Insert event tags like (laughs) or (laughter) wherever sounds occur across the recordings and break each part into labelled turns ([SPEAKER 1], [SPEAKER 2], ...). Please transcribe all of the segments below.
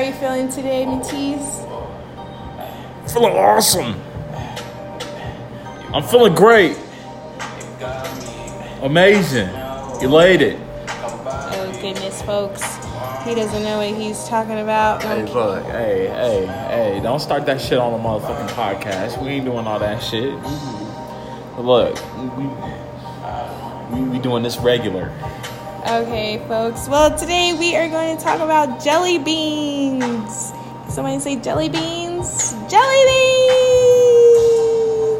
[SPEAKER 1] are you feeling today, Matisse?
[SPEAKER 2] Feeling awesome. I'm feeling great. Amazing. Elated.
[SPEAKER 1] Oh goodness, folks. He doesn't know what he's talking about.
[SPEAKER 2] Hey, look, hey, hey, hey, don't start that shit on the motherfucking podcast. We ain't doing all that shit. But look, we, we, we doing this regular.
[SPEAKER 1] Okay, folks. Well, today we are going to talk about jelly beans. Somebody say jelly beans? Jelly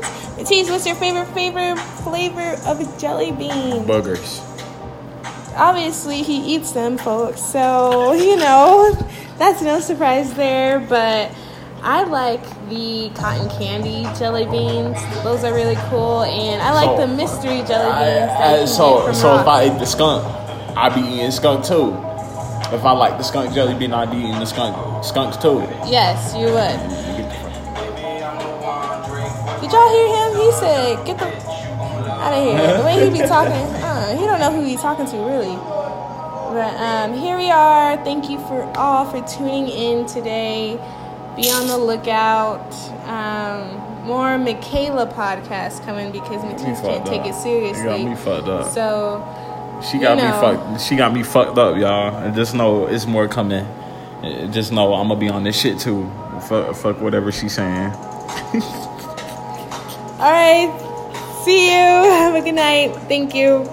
[SPEAKER 1] beans! Matisse, what's your favorite favorite flavor of a jelly bean?
[SPEAKER 2] Boogers.
[SPEAKER 1] Obviously, he eats them, folks. So, (laughs) you know, that's no surprise there. But I like the cotton candy jelly beans. Those are really cool. And I like
[SPEAKER 2] So,
[SPEAKER 1] the mystery jelly beans.
[SPEAKER 2] I-
[SPEAKER 1] you
[SPEAKER 2] so, so if I ate the skunk, I'd be eating skunk too. If I like the skunk jelly bean, I'd be eating the skunk skunks too.
[SPEAKER 1] Yes, you would.
[SPEAKER 2] You get the fuck-
[SPEAKER 1] Did y'all hear him? He said, "Get the out of here." The way he be talking, (laughs) uh, he don't know who he's talking to really. But um, here we are. Thank you for all for tuning in today. Be on the lookout. Um, more Michaela podcast coming because Matisse can't take it seriously.
[SPEAKER 2] You got me fucked up.
[SPEAKER 1] So
[SPEAKER 2] She got
[SPEAKER 1] You
[SPEAKER 2] me fucked. She got me fucked up, y'all. And just know it's more coming. Just know I'm gonna be on this shit too. Fuck, fuck whatever she's saying. (laughs)
[SPEAKER 1] all right. See you. (laughs) Have a good night. Thank you.